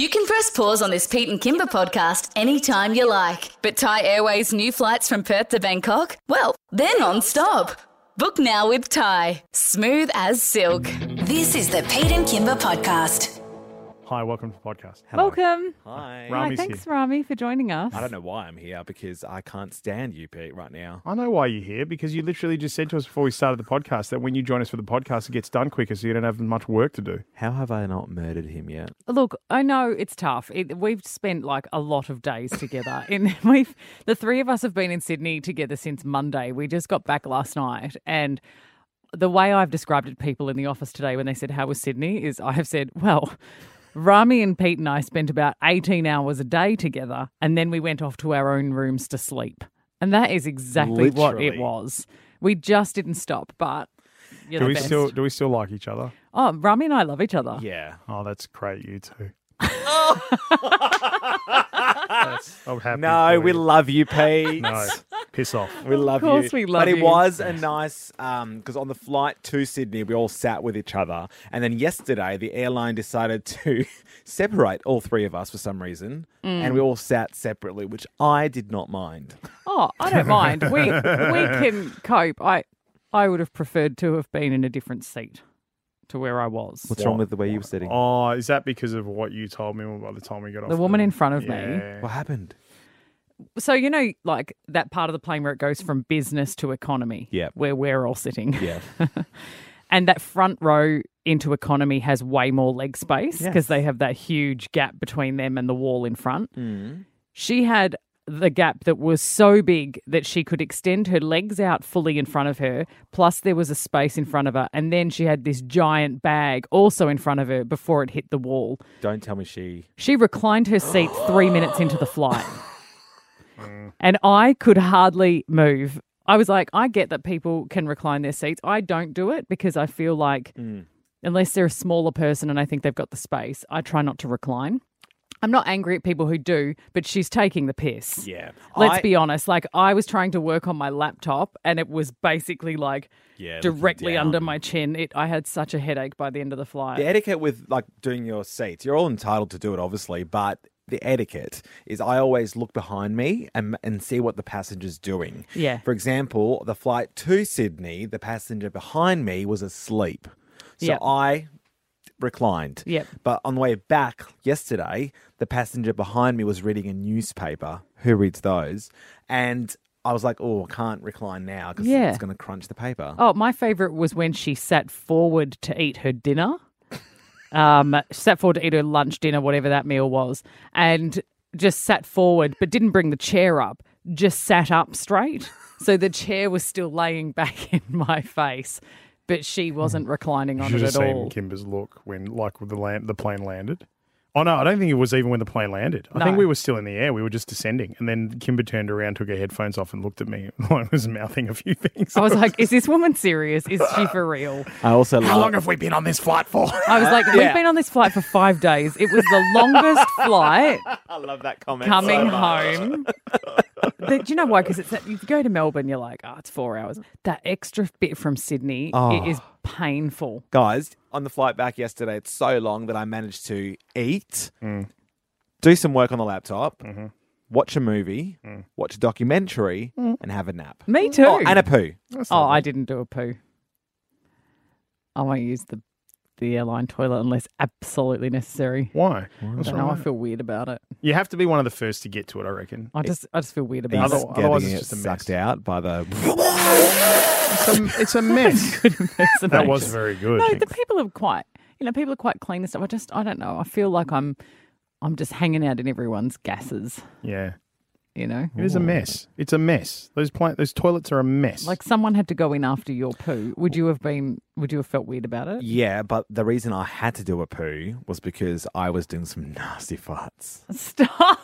You can press pause on this Pete and Kymba podcast anytime you like. But Thai Airways' new flights from Perth to Bangkok, well, they're non-stop. Book now with Thai. Smooth as silk. This is the Pete and Kymba podcast. Hi, welcome to the podcast. Welcome. Hi. Right. Hi, Rami's thanks, here. Rami, for joining us. I don't know why I'm here because I can't stand you, Pete, right now. I know why you're here because you literally just said to us before we started the podcast that when you join us for the podcast, it gets done quicker, so you don't have much work to do. How have I not murdered him yet? Look, I know it's tough. It, we've spent like a lot of days together. in we've the three of us have been in Sydney together since Monday. We just got back last night, and the way I've described it to people in the office today when they said how was Sydney is I have said, well. Rami and Pete and I spent about 18 hours a day together, and then we went off to our own rooms to sleep. And that is exactly what it was. We just didn't stop, but you're Do the we best. still do we still like each other? Oh, Rami and I love each other. Yeah. Oh, that's great, you two. That's- I'm happy. No, for we you. love you, Pete. no. Piss off. We love course you. we love but it you. was a nice um, because on the flight to Sydney, we all sat with each other, and then yesterday the airline decided to separate all three of us for some reason, mm. and we all sat separately, which I did not mind. Oh, I don't mind. We we can cope. I I would have preferred to have been in a different seat to where I was. What's wrong with the way you were sitting? Oh, is that because of what you told me by the time we got off? The woman in front of me. Yeah. What happened? So you know, like that part of the plane where it goes from business to economy. Yeah. Where we're all sitting. Yeah. And that front row into economy has way more leg space because Yes. they have that huge gap between them and the wall in front. Mm. She had the gap that was so big that she could extend her legs out fully in front of her, plus there was a space in front of her. And then she had this giant bag also in front of her before it hit the wall. Don't tell me she. She reclined her seat three minutes into the flight. Mm. And I could hardly move. I was like, I get that people can recline their seats. I don't do it because I feel like, mm. unless they're a smaller person and I think they've got the space, I try not to recline. I'm not angry at people who do, but she's taking the piss. Yeah. Let's I- be honest. Like, I was trying to work on my laptop and it was basically like Yeah, directly under my chin. It, I had such a headache by the end of the flight. The etiquette with like doing your seats, you're all entitled to do it, obviously, but the etiquette is I always look behind me and, and see what the passenger's doing. Yeah. For example, the flight to Sydney, the passenger behind me was asleep. So Yep. I reclined. Yep. But on the way back yesterday, the passenger behind me was reading a newspaper. Who reads those? And I was like, oh, I can't recline now because Yeah. it's going to crunch the paper. Oh, my favorite was when she sat forward to eat her dinner. Um, sat forward to eat her lunch, dinner, whatever that meal was, and just sat forward, but didn't bring the chair up. Just sat up straight, so the chair was still laying back in my face, but she hmm. wasn't reclining You on should it have at seen all. Kymba's look when, like, with the land, the plane landed. Oh no, I don't think it was even when the plane landed. I think we were still in the air. We were just descending, and then Kymba turned around, took her headphones off, and looked at me. I was mouthing a few things. I was like, "Is this woman serious? Is she for real?" I also "How love- long have we been on this flight for?" I was like, "We've been on this flight for five days. It was the longest flight." I love that comment. coming so home. But do you know why? Because it's that you go to Melbourne, you're like, oh, it's four hours. That extra bit from Sydney Oh. it is painful. Guys, on the flight back yesterday, it's so long that I managed to eat, mm. do some work on the laptop, mm-hmm. watch a movie, mm. watch a documentary, mm. and have a nap. Me too. Oh, and a poo. oh, I didn't do a poo. I won't use the the airline toilet unless absolutely necessary. Why? I don't know. I feel weird about it. You have to be one of the first to get to it, I reckon. I just, I just feel weird about Other- it. otherwise getting it's it just a sucked mess. out by the. It's a, it's a mess. that was very good. No, the people are quite, you know, people are quite clean and stuff. I just, I don't know. I feel like I'm, I'm just hanging out in everyone's gases. yeah. You know, It is a mess. It's a mess. Those pla- those toilets are a mess. like someone had to go in after your poo. Would you have been? Would you have felt weird about it? Yeah, but the reason I had to do a poo was because I was doing some nasty farts. Stop.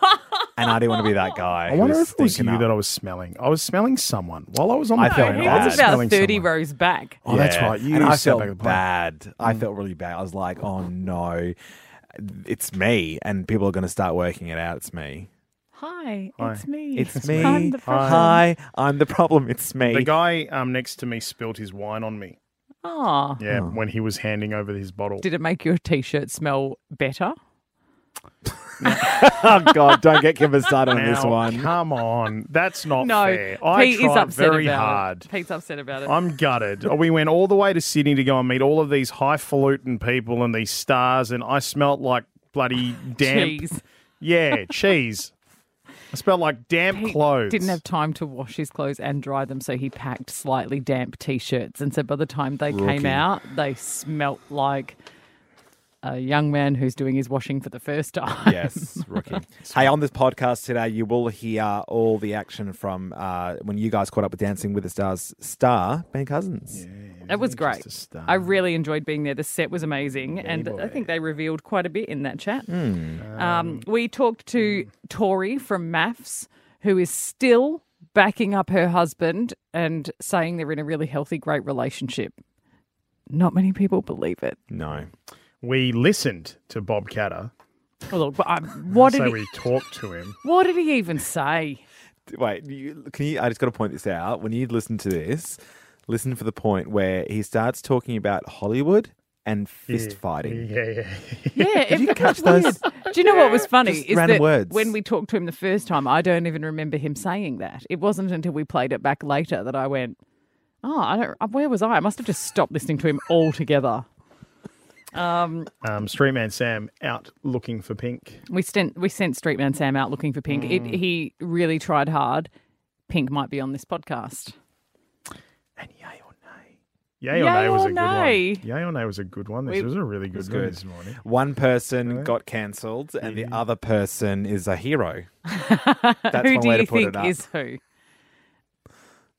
And I didn't want to be that guy. I who wonder was if it was stinking you up. that I was smelling. I was smelling someone while I was on the I felt plane. he I bad. was was about smelling thirty someone. rows back. Oh, that's Yeah. right. You and I sat felt back at the plane. bad. I mm. felt really bad. I was like, oh no, it's me. And people are going to start working it out. It's me. Hi, Hi. it's me. It's me. I'm the problem. Hi, I'm the problem. It's me. The guy um, next to me spilled his wine on me. Ah. Yeah, when he was handing over his bottle. Did it make your t-shirt smell better? oh God, don't get Kymba started on this Now, one. Come on, that's not No, fair. I Pete tried is upset very about hard. it. Pete's upset about it. I'm gutted. We went all the way to Sydney to go and meet all of these highfalutin people and these stars, and I smelt like bloody damp. Cheese. Yeah, cheese. I smelled like damp Pete clothes. didn't have time to wash his clothes and dry them, so he packed slightly damp t-shirts. And so by the time they Rookie. came out, they smelt like a young man who's doing his washing for the first time. Yes, rookie. hey, on this podcast today, you will hear all the action from uh, when you guys caught up with Dancing with the Stars star Ben Cousins. Yeah, It was great. a star. I really enjoyed being there. The set was amazing, and I think they revealed quite a bit in that chat. Um, we talked to Tori from MAFS, who is still backing up her husband and saying they're in a really healthy, great relationship. Not many people believe it. No, We listened to Bob Katter. Oh, look, but, um, what so did he, we talked to him. what did he even say? wait. You, can you? I just got to point this out. When you listen to this, listen for the point where he starts talking about Hollywood and fist fighting. Yeah, yeah. Yeah, Did you it, it catch those? weird. Do you know what was funny? Just is random that words. when we talked to him the first time, I don't even remember him saying that. It wasn't until we played it back later that I went, "Oh, I don't. uh, Where was I? I must have just stopped listening to him altogether." Um, Streetman Sam out looking for pink. We sent we sent Streetman Sam out looking for Pink. It, Mm. he really tried hard. Pink might be on this podcast. And yay or nay? Yay or Yay nay was or a good one. Yay or nay was a good one. This We- was a really good one this morning. One person got cancelled, and the other person is a hero. That's who one do way you to put think it up. is who?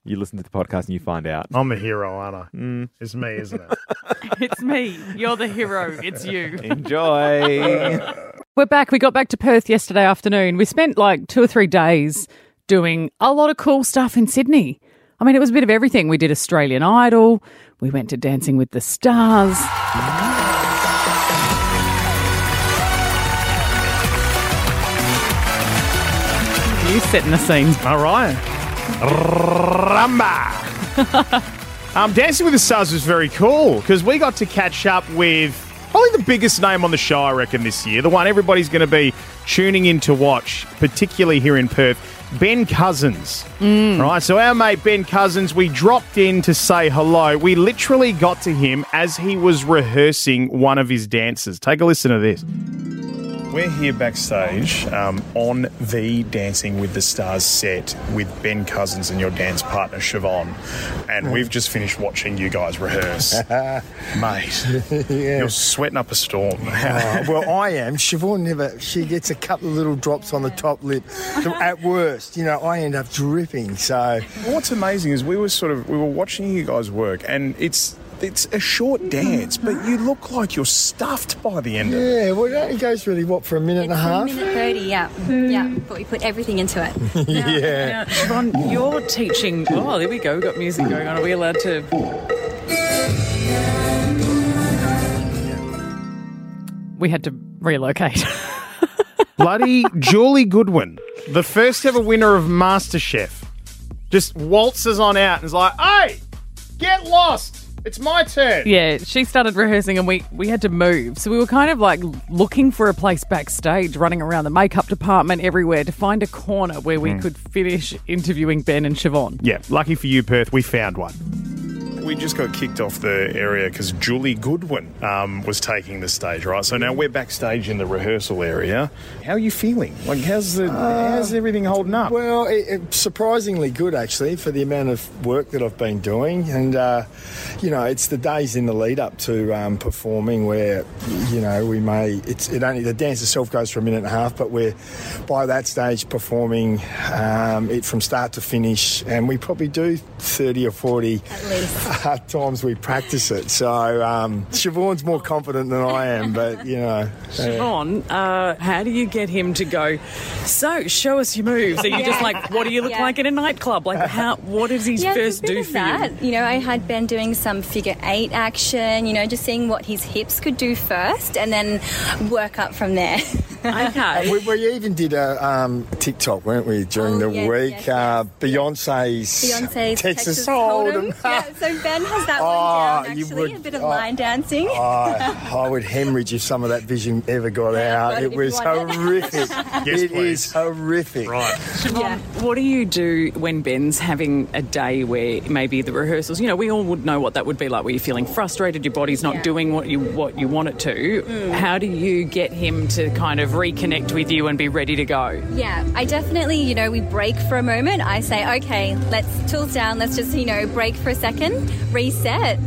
You listen to the podcast and you find out. I'm a hero, aren't I? Mm. It's me, isn't it? It's me. You're the hero. It's you. Enjoy. We're back. We got back to Perth yesterday afternoon. We spent like two or three days doing a lot of cool stuff in Sydney. I mean, it was a bit of everything. We did Australian Idol. We went to Dancing with the Stars. You setting the scene. All right. Rumba. um, Dancing with the Stars was very cool because we got to catch up with probably the biggest name on the show, I reckon, this year. The one everybody's going to be tuning in to watch, particularly here in Perth. Ben Cousins. Right, so our mate Ben Cousins, we dropped in to say hello. We literally got to him as he was rehearsing one of his dances. Take a listen to this. We're here backstage um, on the Dancing with the Stars set with Ben Cousins and your dance partner Siobhan, and we've just finished watching you guys rehearse. Mate, you're sweating up a storm. Oh, well, I am. Siobhan never. She gets a couple of little drops on the top lip. So at worst, you know, I end up dripping. So What's amazing is we were sort of we were watching you guys work, and it's it's a short dance, but you look like you're stuffed by the end of it. yeah, well, it only goes really what for a minute and a It's half. minute 30, yeah. Hmm. Yeah, but we put everything into it. yeah. Now, Siobhan, you're teaching. Oh, there we go. We've got music going on. Are we allowed to? We had to relocate. Bloody Julie Goodwin, the first ever winner of MasterChef, just waltzes on out and is like, "Hey, get lost! It's my turn." yeah, she started rehearsing and we, we had to move. So we were kind of like looking for a place backstage, running around the makeup department everywhere to find a corner where we hmm. could finish interviewing Ben and Siobhan. Yeah, lucky for you, Perth, we found one. We just got kicked off the area because Julie Goodwin um, was taking the stage, right? So now we're backstage in the rehearsal area. How are you feeling? Like, how's the how's everything holding up? Well, it, it, surprisingly good actually for the amount of work that I've been doing, and uh, you know, it's the days in the lead up to um, performing where you know we may it's it only the dance itself goes for a minute and a half, but we're by that stage performing um, it from start to finish, and we probably do thirty or forty At least. Uh, times we practice it. So um, Siobhan's more confident than I am, but you know. Siobhan, uh, how do you get him to go, so show us your moves? Are you just like, what do you look Yeah. like in a nightclub? Like, how? what does he Yeah, first bit do of for that. you? You know, I had Ben doing some figure eight action, you know, just seeing what his hips could do first and then work up from there. Okay. We, we even did a um, TikTok, weren't we, during Oh, the yes, week? yes, uh, yes. Beyonce's, Beyonce's Texas, Hold'em. Yeah, so Ben has that ah, Oh, one down you actually, would- a bit of oh. line dancing. I, I would hemorrhage if some of that vision ever got out. it It if you was want it. horrific. Yes, It please. is horrific. Right. Yeah. What do you do when Ben's having a day where maybe the rehearsals, you know, we all would know what that would be like where you're feeling frustrated, your body's not Yeah. doing what you what you want it to. Mm. How do you get him to kind of reconnect with you and be ready to go? Yeah, I definitely, you know, we break for a moment. I say, okay, let's tools down, let's just, you know, break for a second, reset.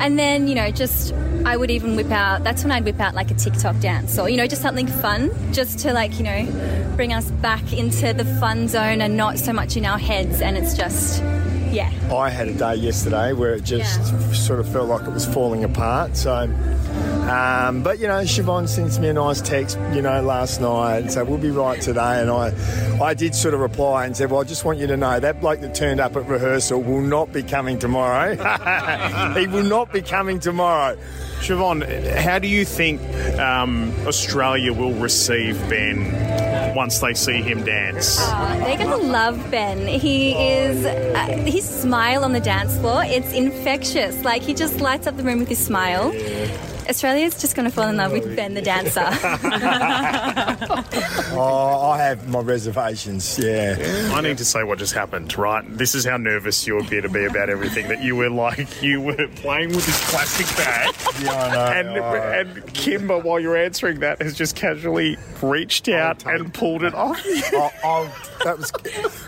And then, you know, just, I would even whip out, that's when I'd whip out like a TikTok dance or, you know, just something fun, just to like, you know, bring us back into the fun zone and not so much in our heads. And it's just, yeah. I had a day yesterday where it just Yeah. sort of felt like it was falling apart. So, um, but you know, Siobhan sent me a nice text, you know, last night and said we'll be right today. And I, I did sort of reply and said, well, I just want you to know that bloke that turned up at rehearsal will not be coming tomorrow. he will not be coming tomorrow. Siobhan, how do you think um, Australia will receive Ben once they see him dance? Uh, they're going to love Ben. He is, uh, his smile on the dance floor, it's infectious. Like, he just lights up the room with his smile. Australia's just going to fall in love with Ben the dancer. Oh, I have my reservations. Yeah. I need to say what just happened, right? This is how nervous you appear to be about everything. That you were like, you were playing with this plastic bag, Yeah, I know. and Oh. and Kymba, while you're answering that, has just casually reached out totally. and pulled it off. Oh, oh, that was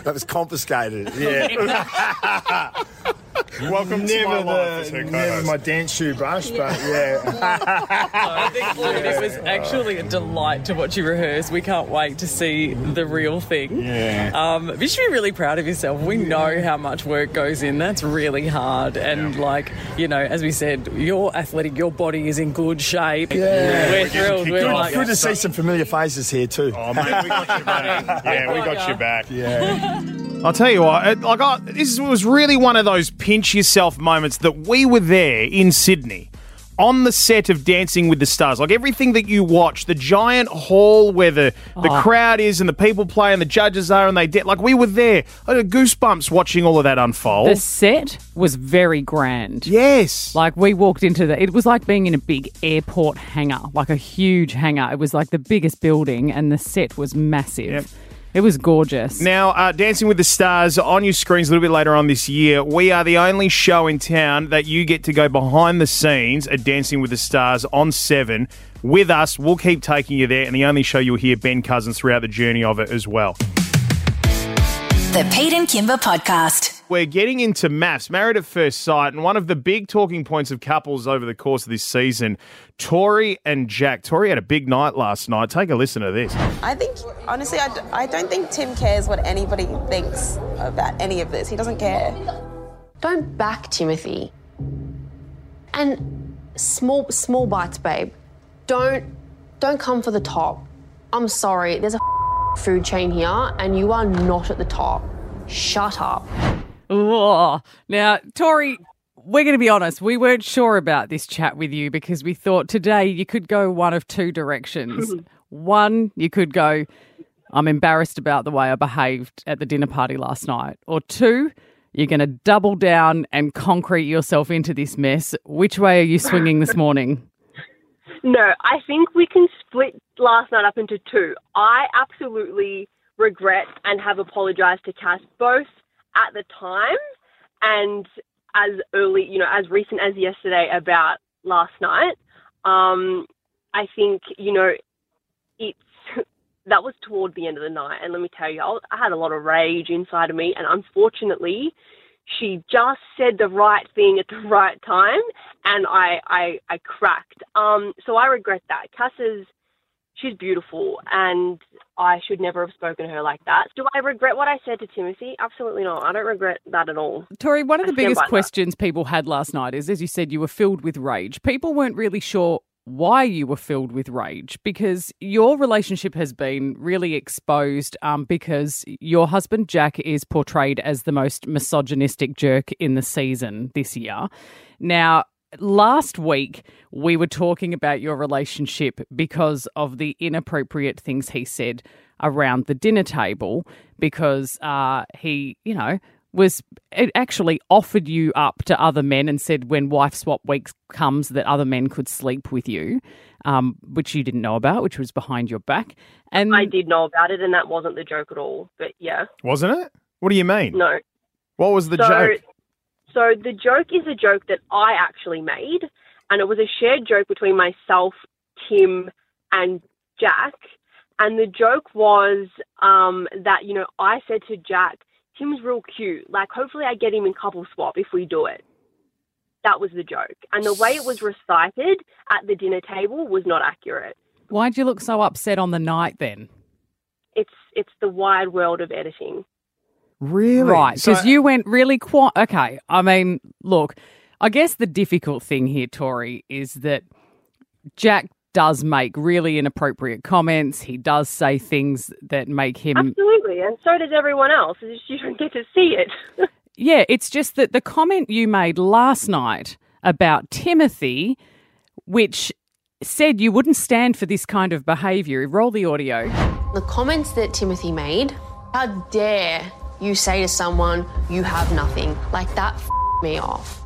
that was confiscated. Yeah. Welcome to my never life the, never co-host. my dance shoe brush, but yeah. I think it was actually a delight to watch you rehearse. We can't wait to see the real thing. Yeah. Um, you should be really proud of yourself. We know how much work goes in. That's really hard. And like, you know, as we said, you're athletic, your body is in good shape. Yeah. We're We're thrilled. We're off. like, Good to see some familiar faces here too. Oh mate, we got you back. Yeah, we got you back. Yeah. I'll tell you what, it, like I, this was really one of those pinch yourself moments that we were there in Sydney on the set of Dancing with the Stars. Like everything that you watch, the giant hall where the, the oh. crowd is and the people play and the judges are and they de- like we were there. I had goosebumps watching all of that unfold. The set was very grand. yes. Like we walked into the, it was like being in a big airport hangar, like a huge hangar. It was like the biggest building, and the set was massive. Yep. It was gorgeous. Now, uh, Dancing with the Stars on your screens a little bit later on this year. We are the only show in town that you get to go behind the scenes at Dancing with the Stars on Seven with us. We'll keep taking you there, and the only show you'll hear Ben Cousins throughout the journey of it as well. The Pete and Kymba Podcast. We're getting into MAFS, married at first sight, and one of the big talking points of couples over the course of this season, Tori and Jack. Tori had a big night last night. Take a listen to this. I think, honestly, I, d- I don't think Tim cares what anybody thinks about any of this. He doesn't care. Don't back Timothy. And small small bites, babe. Don't don't come for the top. I'm sorry. There's a food chain here and you are not at the top. Shut up. Now, Tori, we're going to be honest. We weren't sure about this chat with you because we thought today you could go one of two directions. one, you could go, I'm embarrassed about the way I behaved at the dinner party last night. Or two, you're going to double down and concrete yourself into this mess. Which way are you swinging this morning? No, I think we can split last night up into two. I absolutely regret and have apologised to Cass both at the time and as early, you know, as recent as yesterday about last night. Um, I think, you know, it's that was toward the end of the night, and let me tell you, I had a lot of rage inside of me, and unfortunately, she just said the right thing at the right time, and I I, I cracked. Um, so I regret that. Cass is she's beautiful, and I should never have spoken to her like that. Do I regret what I said to Timothy? Absolutely not. I don't regret that at all. Tori, one of I the biggest by that. questions people had last night is, as you said, you were filled with rage. People weren't really sure why you were filled with rage because your relationship has been really exposed um, because your husband Jack is portrayed as the most misogynistic jerk in the season this year. Now, last week we were talking about your relationship because of the inappropriate things he said around the dinner table because uh, he, you know, was it actually offered you up to other men and said when wife swap weeks comes that other men could sleep with you, um, which you didn't know about, which was behind your back. And I did know about it, and that wasn't the joke at all. But yeah, Wasn't it? What do you mean? no. What was the so, joke? So the joke is a joke that I actually made, and it was a shared joke between myself, Tim, and Jack. And the joke was um, that you know I said to Jack, Tim's real cute. Like hopefully I get him in couple swap if we do it. That was the joke, and the way it was recited at the dinner table was not accurate. why'd you look so upset on the night then? It's it's the wide world of editing. Really? Right, So- because you went really quiet. Okay, I mean, look, I guess the difficult thing here, Tori, is that Jack does make really inappropriate comments. He does say things that make him. Absolutely, and so does everyone else. It's just you don't get to see it. Yeah, it's just that the comment you made last night about Timothy, which said you wouldn't stand for this kind of behaviour. Roll the audio. The comments that Timothy made, how dare you say to someone, you have nothing? Like that f- me off.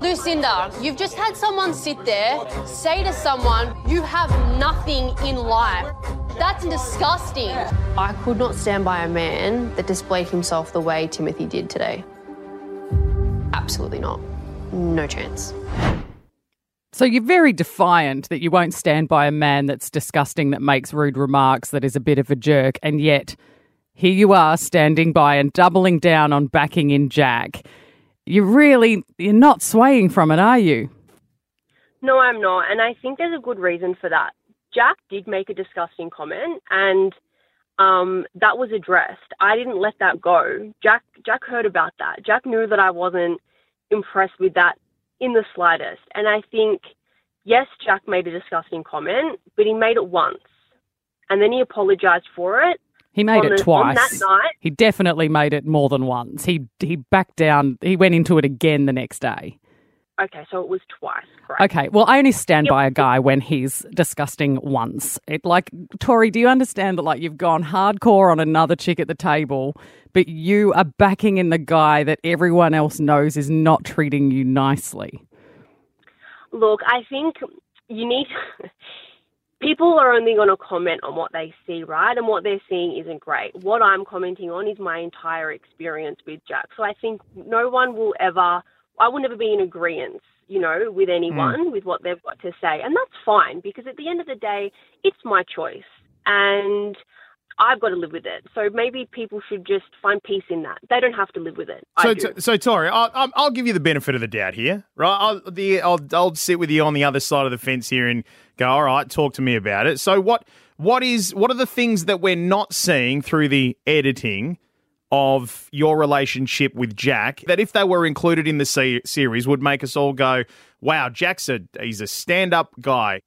Lucinda, you've just had someone sit there say to someone, you have nothing in life. That's disgusting. I could not stand by a man that displayed himself the way Timothy did today. Absolutely not. No chance. So you're very defiant that you won't stand by a man that's disgusting, that makes rude remarks, that is a bit of a jerk, and yet here you are standing by and doubling down on backing in Jack. You really, you're not swaying from it, are you? No, I'm not, and I think there's a good reason for that. Jack did make a disgusting comment, and um, that was addressed. I didn't let that go. Jack Jack heard about that. Jack knew that I wasn't impressed with that in the slightest, and I think yes, Jack made a disgusting comment, but he made it once, and then he apologized for it. He made it the- twice. on that night. He definitely made it more than once. He he backed down. He went into it again the next day. Okay, so it was twice. Correct. Okay, well, I only stand by a guy when he's disgusting once. It like Tori, do you understand that like you've gone hardcore on another chick at the table, but you are backing in the guy that everyone else knows is not treating you nicely? Look, I think you need. People are only going to comment on what they see, right? And what they're seeing isn't great. What I'm commenting on is my entire experience with Jack. So I think no one will ever, I will never be in agreement, you know, with anyone mm. with what they've got to say. And that's fine because at the end of the day, it's my choice. And I've got to live with it. So maybe people should just find peace in that. They don't have to live with it. So, do. so Tori, I'll, I'll- I'll give you the benefit of the doubt here, right? I'll, the, I'll, I'll sit with you on the other side of the fence here and go, all right, talk to me about it. So, what, what is, what are the things that we're not seeing through the editing of your relationship with Jack that, if they were included in the se- series, would make us all go, wow, Jack's a, he's a stand-up guy.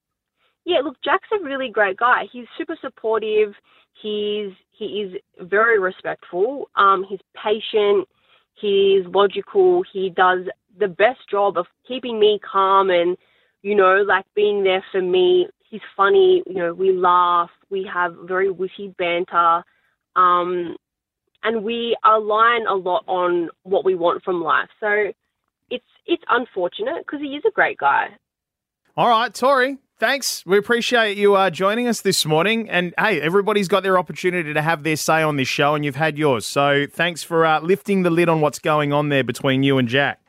Yeah, look, Jack's a really great guy. He's super supportive. He's he is very respectful. Um, he's patient. He's logical. He does the best job of keeping me calm and you know like being there for me. He's funny. You know, we laugh. We have very witty banter. Um, and we align a lot on what we want from life. So it's it's unfortunate because he is a great guy. All right, Tori, thanks. We appreciate you uh, joining us this morning. And hey, everybody's got their opportunity to have their say on this show, and you've had yours. So thanks for uh, lifting the lid on what's going on there between you and Jack.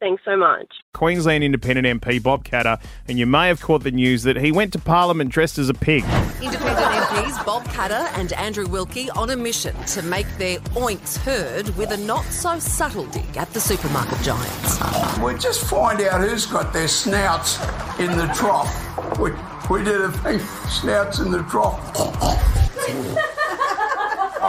Thanks so much. Queensland Independent MP Bob Katter, and you may have caught the news that he went to Parliament dressed as a pig. Independent MPs Bob Katter and Andrew Wilkie on a mission to make their oinks heard with a not so subtle dig at the supermarket giants. We just find out who's got their snouts in the trough. We, we did a thing, snouts in the trough.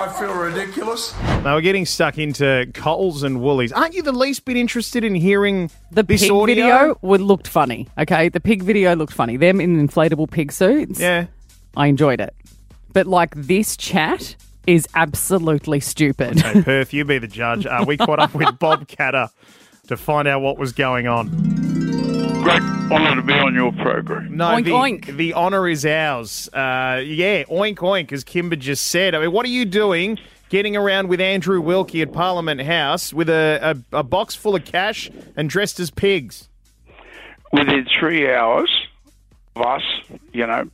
I feel ridiculous. They were getting stuck into Coles and Woolies. Aren't you the least bit interested in hearing The this pig audio? video would looked funny. Okay, the pig video looked funny. Them in inflatable pig suits. Yeah. I enjoyed it. But like this chat is absolutely stupid. Okay, Perth, you be the judge. Uh, we caught up with Bob Katter to find out what was going on. Great honour to be on your program. No, the, the honour is ours. Uh, yeah, oink oink, as Kymba just said. I mean, what are you doing getting around with Andrew Wilkie at Parliament House with a, a, a box full of cash and dressed as pigs? Within three hours of us, you know,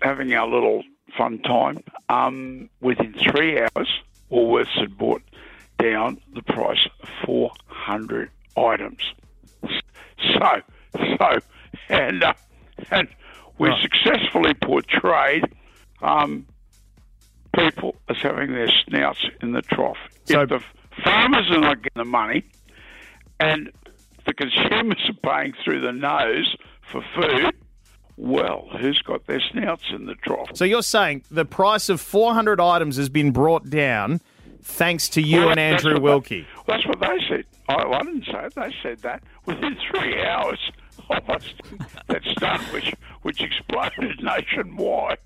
having our little fun time, um, within three hours, Woolworths had brought down the price of 400 items. So, so, and uh, and we Right. successfully portrayed um, people as having their snouts in the trough. So- if the farmers are not getting the money, and the consumers are paying through the nose for food, well, who's got their snouts in the trough? So you're saying the price of 400 items has been brought down thanks to you Well, and Andrew Wilkie. They, that's what they said. I, I didn't say it. They said that within three hours. That's, that stunt which which exploded nationwide.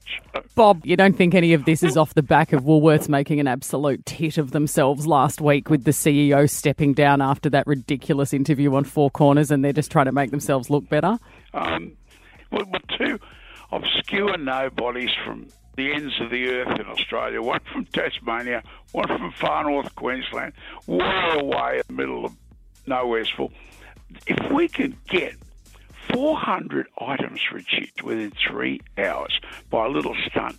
Bob, you don't think any of this is off the back of Woolworths making an absolute tit of themselves last week with the CEO stepping down after that ridiculous interview on Four Corners and they're just trying to make themselves look better? Um, well, but two obscure nobodies from the ends of the earth in Australia, one from Tasmania, one from far north Queensland, way away in the middle of nowheresville. If we can get 400 items reduced within three hours by a little stunt,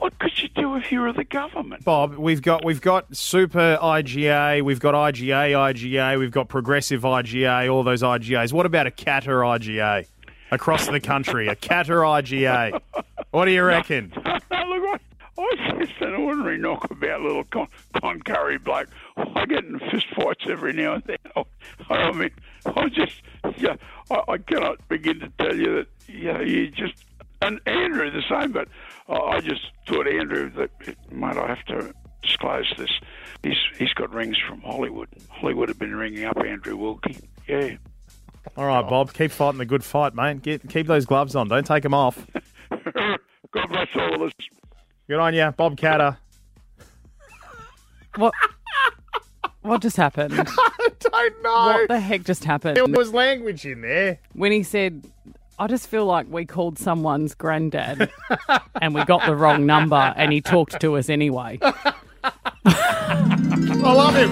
what could you do if you were the government? Bob, we've got we've got super IGA, we've got IGA IGA, we've got progressive IGA, all those IGAs. What about a Katter IGA across the country? a Katter IGA. What do you reckon? Look, I, I was just an ordinary knockabout little con, Cloncurry bloke. I get in fist fights every now and then. Oh, I, I mean, I just, yeah, I, I cannot begin to tell you that, yeah, you just, and Andrew the same, but I I just thought, Andrew, that, mate, I have to disclose this. He's, he's got rings from Hollywood. Hollywood have been ringing up Andrew Wilkie. Yeah. All right, Bob, keep fighting the good fight, mate. Get keep those gloves on. Don't take them off. God bless all of us. Good on you, Bob Katter. What? What just happened? I don't know. What the heck just happened? There was language in there. When he said, I just feel like we called someone's granddad and we got the wrong number and he talked to us anyway. I love him.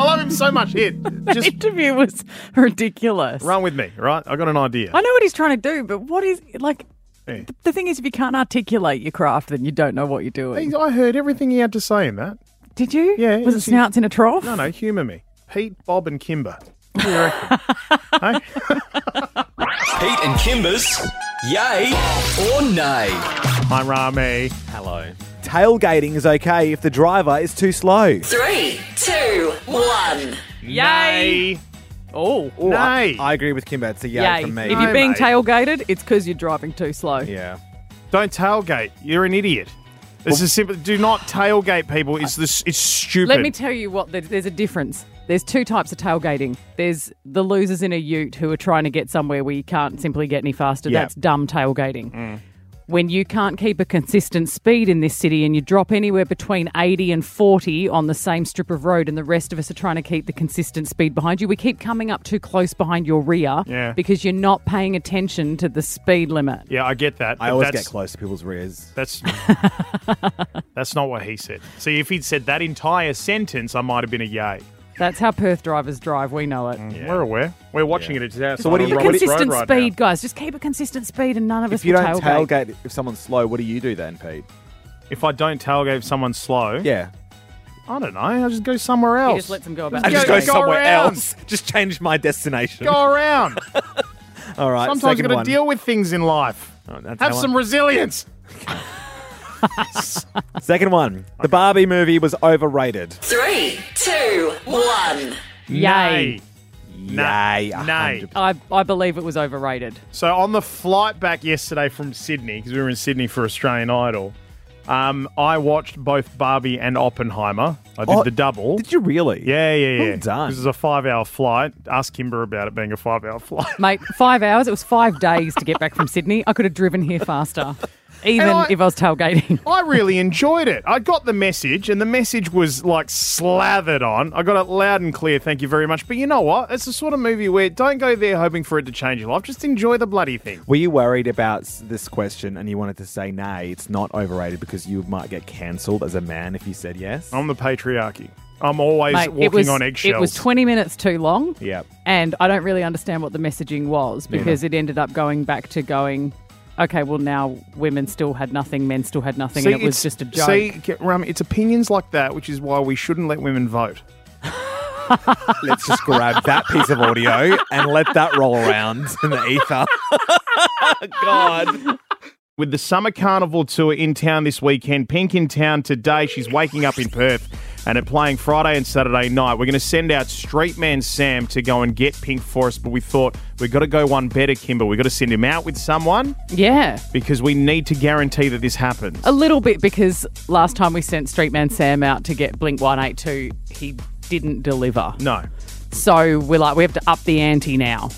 I love him so much. The just interview was ridiculous. run with me, right? I got an idea. I know what he's trying to do, but what is like? Yeah. The thing is, if you can't articulate your craft, then you don't know what you're doing. I heard everything he had to say in that. Did you? Yeah. Was it was- snouts in a trough? No, no, humour me. Pete, Bob, and Kymba. What do you reckon? Hey? Pete and Kymba's Yay or Nay? I'm Rami. Hello. Tailgating is okay if the driver is too slow. Three, two, one. Yay! Oh, Ooh, I, Nay. I agree with Kymba. It's a yay, yay! from me. If you're being mate. tailgated, it's because you're driving too slow. yeah. Don't tailgate. You're an idiot. This is simple. Do not tailgate people. It's this. It's stupid. Let me tell you what. there- There's a difference. There's two types of tailgating. There's the losers in a ute who are trying to get somewhere where you can't simply get any faster. Yeah. That's dumb tailgating. Mm. When you can't keep a consistent speed in this city and you drop anywhere between 80 and 40 on the same strip of road, and the rest of us are trying to keep the consistent speed behind you, we keep coming up too close behind your rear Yeah. because you're not paying attention to the speed limit. yeah, I get that. I always get close to people's rears. That's that's not what he said. See, if he'd said that entire sentence, I might have been a yay. That's how Perth drivers drive. We know it. Mm. We're aware. We're watching it. It's our So what do you- Keep a what do you- consistent road right speed, now. guys. Just keep a consistent speed, and none of us If you will don't tailgate. tailgate if someone's slow, what do you do then, Pete? If I don't tailgate if someone's slow, Yeah. I don't know. I just go somewhere He else. just let them go about I their just go- go day. go somewhere around. else. Just change my destination. Go around. All right. Sometimes second you got to one. deal with things in life. Oh, that's Have how some I- resilience. Second one. The Barbie movie was overrated. Three, two, one. Yay. Yay. a Nay. I, I believe it was overrated. So on the flight back yesterday from Sydney, because we were in Sydney for Australian Idol, um, I watched both Barbie and Oppenheimer. I did Oh, the double. Did you really? yeah, yeah, yeah. Well done. This is a five-hour flight. Ask Kymba about it being a five-hour flight. Mate, five hours. It was five days to get back from Sydney. I could have driven here faster. even I- if I was tailgating. I really enjoyed it. I got the message, and the message was like slathered on. I got it loud and clear. Thank you very much. But you know what? It's the sort of movie where don't go there hoping for it to change your life. Just enjoy the bloody thing. Were you worried about this question and you wanted to say nay, it's not overrated because you might get cancelled as a man if you said yes? I'm the patriarchy. I'm always Mate, walking it was, on eggshells. It was 20 minutes too long. Yep. And I don't really understand what the messaging was Yeah. because it ended up going back to going, okay, well, now women still had nothing, men still had nothing, and it was just a joke. See, get- it's opinions like that, which is why we shouldn't let women vote. Let's just grab that piece of audio and let that roll around in the ether. God. With the Summer Carnival tour in town this weekend, Pink in town today. She's waking up in Perth and it playing Friday and Saturday night. We're going to send out Street Man Sam to go and get Pink for us, but we thought we've got to go one better, Kymba. We've got to send him out with someone yeah. because we need to guarantee that this happens. A little bit because last time we sent Streetman Sam out to get Blink 182, he didn't deliver. No. So we're like, we have to up the ante now.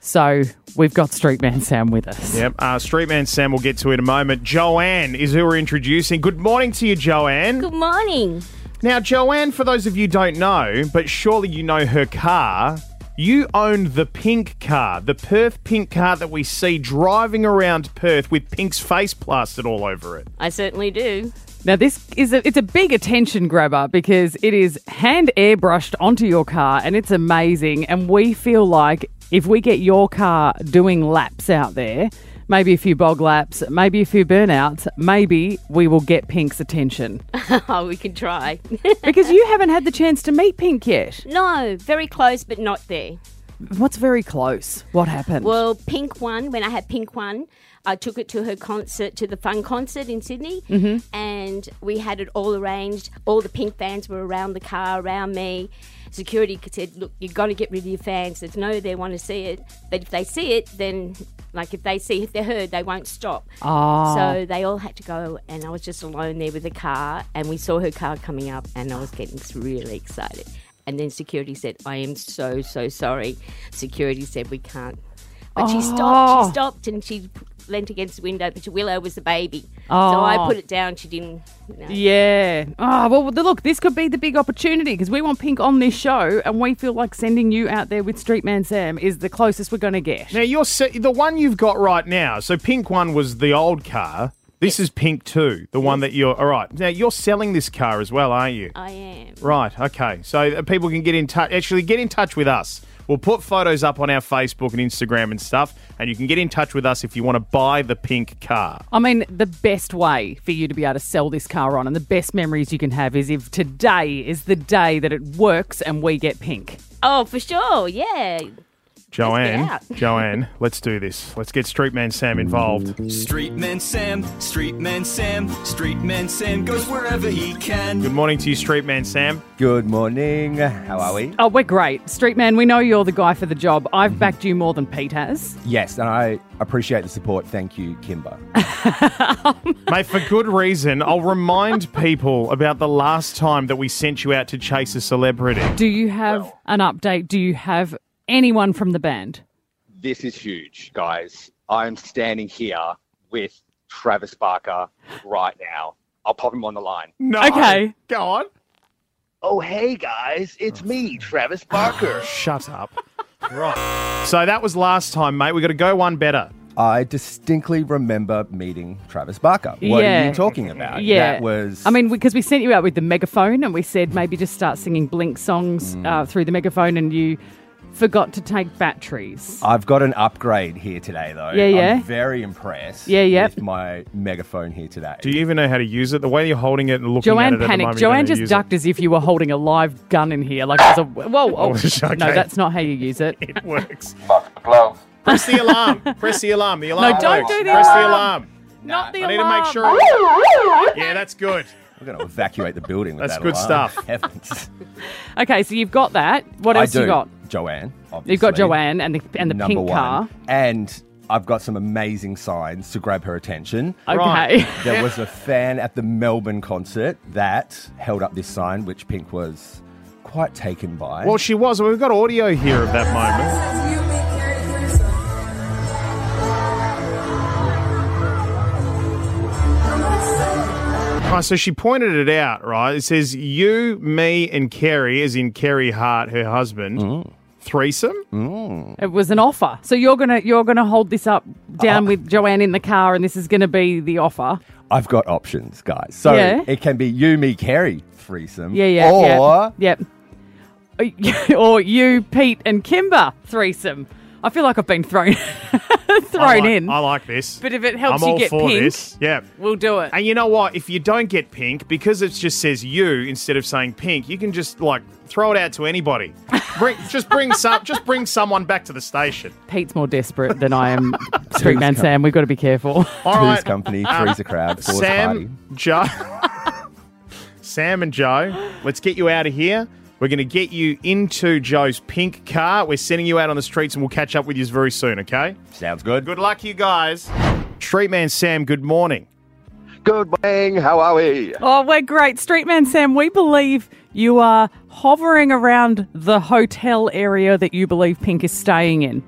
So we've got Streetman Sam with us. Yep. Uh, Street Man Sam we'll get to in a moment. Joanne is who we're introducing. Good morning to you, Joanne. Good morning. Now, Joanne, for those of you don't know, but surely you know her car, you own the pink car, the Perth pink car that we see driving around Perth with Pink's face plastered all over it. I certainly do. Now this is a, it's a big attention grabber because it is hand airbrushed onto your car and it's amazing and we feel like if we get your car doing laps out there, maybe a few bog laps, maybe a few burnouts, maybe we will get Pink's attention. oh, we can try. because you haven't had the chance to meet Pink yet. no, very close, but not there. What's very close? What happened? Well, Pink won. When I had Pink won, I took it to her concert, to the Fun concert in Sydney, Mhm. and we had it all arranged. All the Pink fans were around the car, around me. Security said, "Look, you've got to get rid of your fans. There's no, they want to see it, but if they see it, then." Like if they see, if they're heard, they won't stop. Ah. So they all had to go, and I was just alone there with the car, and we saw her car coming up, and I was getting really excited. And then security said, "I am so so sorry." Security said, "We can't." But she stopped. Oh. She stopped, and she leant against the window. But Willow was the baby, oh. so Oh. I put it down. She didn't. No. Yeah. Oh, well, look, this could be the big opportunity because we want Pink on this show and we feel like sending you out there with Street Man Sam is the closest we're going to get. Now, you're the one you've got right now. So, Pink one was the old car. This is Pink two, the one that you're. All right. Now, you're selling this car as well, aren't you? I am. Right. Okay. So uh, people can get in touch. Actually, get in touch with us. We'll put photos up on our Facebook and Instagram and stuff, and you can get in touch with us if you want to buy the pink car. I mean, the best way for you to be able to sell this car on and the best memories you can have is if today is the day that it works and we get Pink. Oh, for sure. Yeah. Joanne. Joanne, let's do this. Let's get Streetman Sam involved. Streetman Sam, Streetman Sam, Streetman Sam goes wherever he can. Good morning to you, Streetman Sam. Good morning. How are we? Oh, we're great. Streetman, we know you're the guy for the job. I've mhm. backed you more than Pete has. Yes, and I appreciate the support. Thank you, Kymba. Mate, for good reason. I'll remind people about the last time that we sent you out to chase a celebrity. Do you have an update? Do you have anyone from the band? This is huge, guys. I'm standing here with Travis Barker right now. I'll pop him on the line. No. Okay. Go on. Oh, hey, guys. It's me, Travis Barker. Shut up. right. So that was last time, mate. we got to go one better. I distinctly remember meeting Travis Barker. What Yeah. are you talking about? Yeah. That was. I mean, because we sent you out with the megaphone and we said maybe just start singing Blink songs Mm. uh, through the megaphone and you forgot to take batteries. I've got an upgrade here today, though. Yeah, yeah. I'm very impressed. Yeah, yeah. With my megaphone here today. Do you even know how to use it? The way you're holding it and looking Joanne at it at the panicked. moment, you don't Joanne just use ducked as if you were holding a live gun in here. Like, it was a, whoa, oh, okay. no, that's not how you use it. It works. Press the alarm. Press the alarm. The alarm No, don't works. do the Press the alarm. alarm. Not the I need to make sure. Yeah, that's good. We're going to evacuate the building with that. That's that good alarm. stuff. Heavens. Okay, so you've got that. What I else do. you got? Joanne. You've got. Joanne and the and the Number pink one. car. And I've got some amazing signs to grab her attention. Okay. Right. there was a fan at the Melbourne concert that held up this sign, which Pink was quite taken by. Well, she was. We've got audio here of that moment. Right, so she pointed it out, right? It says you, me, and Carey, as in Carey Hart, her husband, Mm. threesome. It was an offer. So you're gonna you're gonna hold this up down with Joanne in the car, and this is gonna be the offer. I've got options, guys. So Yeah. it can be you, me, Carey threesome. Yeah, yeah, Or yeah. Yep. or you, Pete, and Kymba threesome. I feel like I've been thrown thrown I like, in. I like this. But if it helps I'm you all get for pink, this. Yeah. we'll do it. And you know what? If you don't get pink, because it just says you instead of saying pink, you can just like throw it out to anybody. Bring, just bring some, just bring someone back to the station. Pete's more desperate than I am. Street man Sam, we've got to be careful. All right. Two's company, Um, three's a crowd, four's a party. Sam, Joe, Sam and Joe, let's get you out of here. We're going to get you into Joe's pink car. We're sending you out on the streets, and we'll catch up with you very soon. Okay? Sounds good. Good luck, you guys. Street man Sam, good morning. Good morning. How are we? Oh, we're great. Street man Sam, we believe you are hovering around the hotel area that you believe Pink is staying in.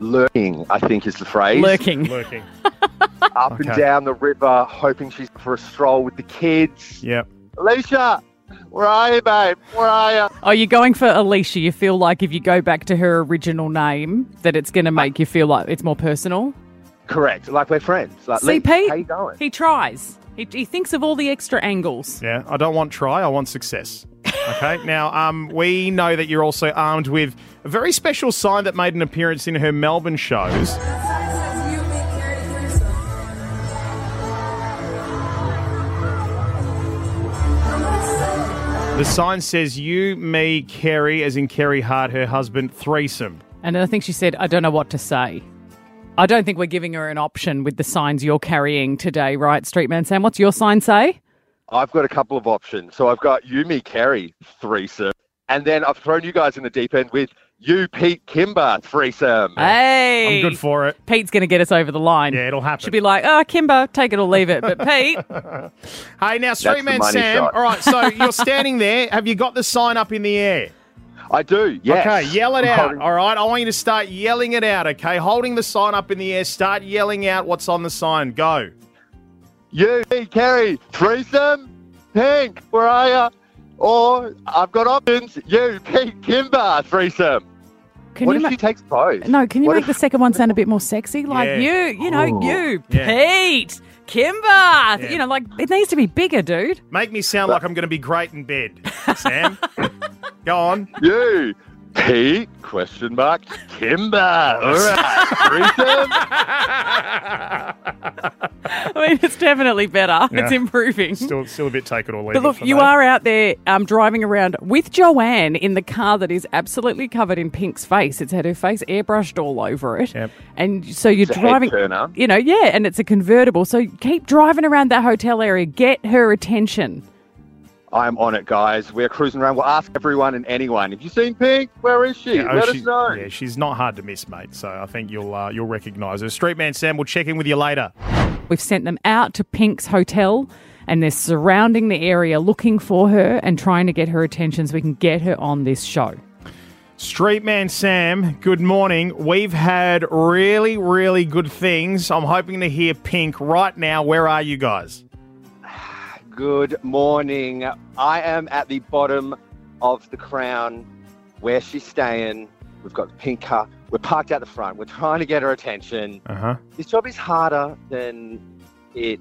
Lurking, I think is the phrase. Lurking. Lurking. Up and down the river, hoping she's for a stroll with the kids. Yep. Alecia, where are you, babe? Where are you? Are you going for Alecia? You feel like if you go back to her original name, that it's going to make you feel like it's more personal? Correct. Like we're friends. Like, See, Lee, Pete? how you going? He tries. He, he thinks of all the extra angles. Yeah, I don't want try, I want success. Okay, now um, we know that you're also armed with a very special sign that made an appearance in her Melbourne shows. The sign says you, me, Carey, as in Carey Hart, her husband, threesome. And then I think she said, I don't know what to say. I don't think we're giving her an option with the signs you're carrying today, right, Streetman Sam? What's your sign say? I've got a couple of options. So I've got you, me, Carey, threesome. And then I've thrown you guys in the deep end with you, Pete, Kymba, threesome. Hey! I'm good for it. Pete's going to get us over the line. Yeah, it'll happen. She'll be like, oh, Kymba, take it or leave it. But Pete, Hey, now, the Streetman Sam, shot. all right, so you're standing there. Have you got the sign up in the air? I do, yes. Okay, yell it out. All right, I want you to start yelling it out. Okay, holding the sign up in the air. Start yelling out what's on the sign. Go. You, me, Carey, threesome, Pink, where are you? Or I've got options. You, Pete, Kymba, threesome. Can what you if ma- she takes both? no, can you What make if- the second one sound a bit more sexy? Like Yeah. you, you know, Ooh. you, Yeah. Pete, Kymba. You know, like it needs to be bigger, dude. Make me sound like I'm going to be great in bed, Sam. Go on. You, Pete, question mark, Kymba. All right, threesome. I mean, it's definitely better. It's improving. Still, still a bit take it or leave But look, it for you me. are out there um, driving around with Joanne in the car that is absolutely covered in Pink's face. It's had her face airbrushed all over it. Yep. And so you're It's driving, turner. you know, yeah, and it's a convertible. So keep driving around that hotel area. Get her attention. I'm on it, guys. We're cruising around. We'll ask everyone and anyone. Have you seen Pink? Where is she? Yeah, oh, Let she's- us know. Yeah, she's not hard to miss, mate. So I think you'll uh, you'll recognise her. Streetman Sam, we'll check in with you later. We've sent them out to Pink's hotel and they're surrounding the area looking for her and trying to get her attention so we can get her on this show. Streetman Sam, good morning. We've had really, really good things. I'm hoping to hear Pink right now. Where are you guys? Good morning. I am at the bottom of the crown where she's staying. We've got the pink car. We're parked out the front. We're trying to get her attention. Uh huh. This job is harder than it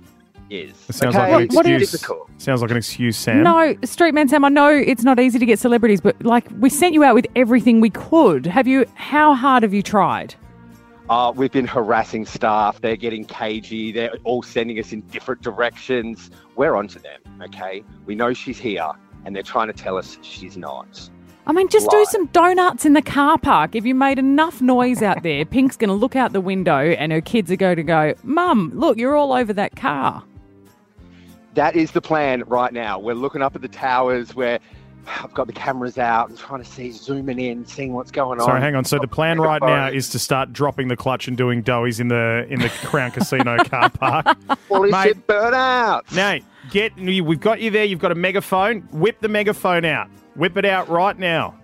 is. It sounds okay? like an What do you- excuse. Difficult. Sounds like an excuse, Sam. No, Streetman Sam, I know it's not easy to get celebrities, but like we sent you out with everything we could. Have you, how hard have you tried? Uh, we've been harassing staff. They're getting cagey. They're all sending us in different directions. We're onto them, okay? We know she's here, and they're trying to tell us she's not. I mean, just do some donuts in the car park. If you made enough noise out there, Pink's going to look out the window and her kids are going to go, Mum, look, you're all over that car. That is the plan right now. We're looking up at the towers where I've got the cameras out and trying to see, zooming in, seeing what's going on. Sorry, hang on. So the plan right now is to start dropping the clutch and doing doughies in the in the Crown Casino car park. Holy Mate. shit, burnout! Nate, get we've got you there. You've got a megaphone. Whip the megaphone out. Whip it out right now.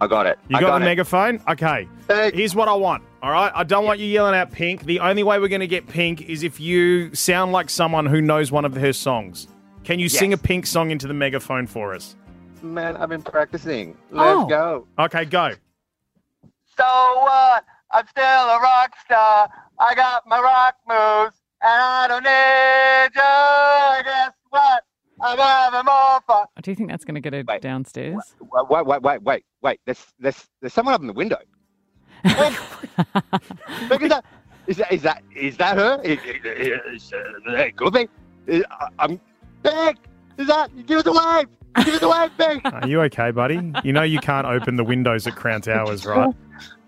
I got it. You I got, got the it. megaphone? Okay. Here's what I want. All right. I don't want you yelling out pink. The only way we're going to get pink is if you sound like someone who knows one of her songs. Can you Yes. sing a Pink song into the megaphone for us? Man, I've been practicing. Let's Oh. go. Okay, go. So what? I'm still a rock star. I got my rock moves, and I don't need you. Guess what? I'm having more fun. Do you think that's going to get her downstairs? Wait, wait, wait, wait, wait, wait. There's, there's, there's someone up in the window. Look at that. Is that, is that, is that her? Is, is, is, it could be. Is- I- I'm Beck. Is that? Give us a wave. Give us a wave, Beck. Are you okay, buddy? You know you can't open the windows at Crown Towers, right?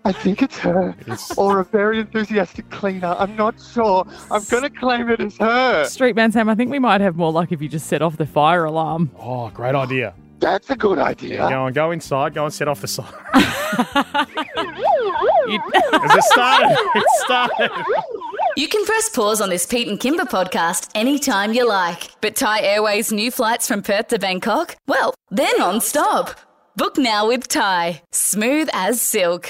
I think it's her. Or a very enthusiastic cleaner. I'm not sure. I'm going to claim it as her. Street Man Sam, I think we might have more luck if you just set off the fire alarm. Oh, great idea. That's a good idea. Go on, go inside. Go and set off the siren. Has it started? It started. You can press pause on this Pete and Kymba podcast anytime you like. But Thai Airways' new flights from Perth to Bangkok, well, they're non stop. Book now with Thai. Smooth as silk.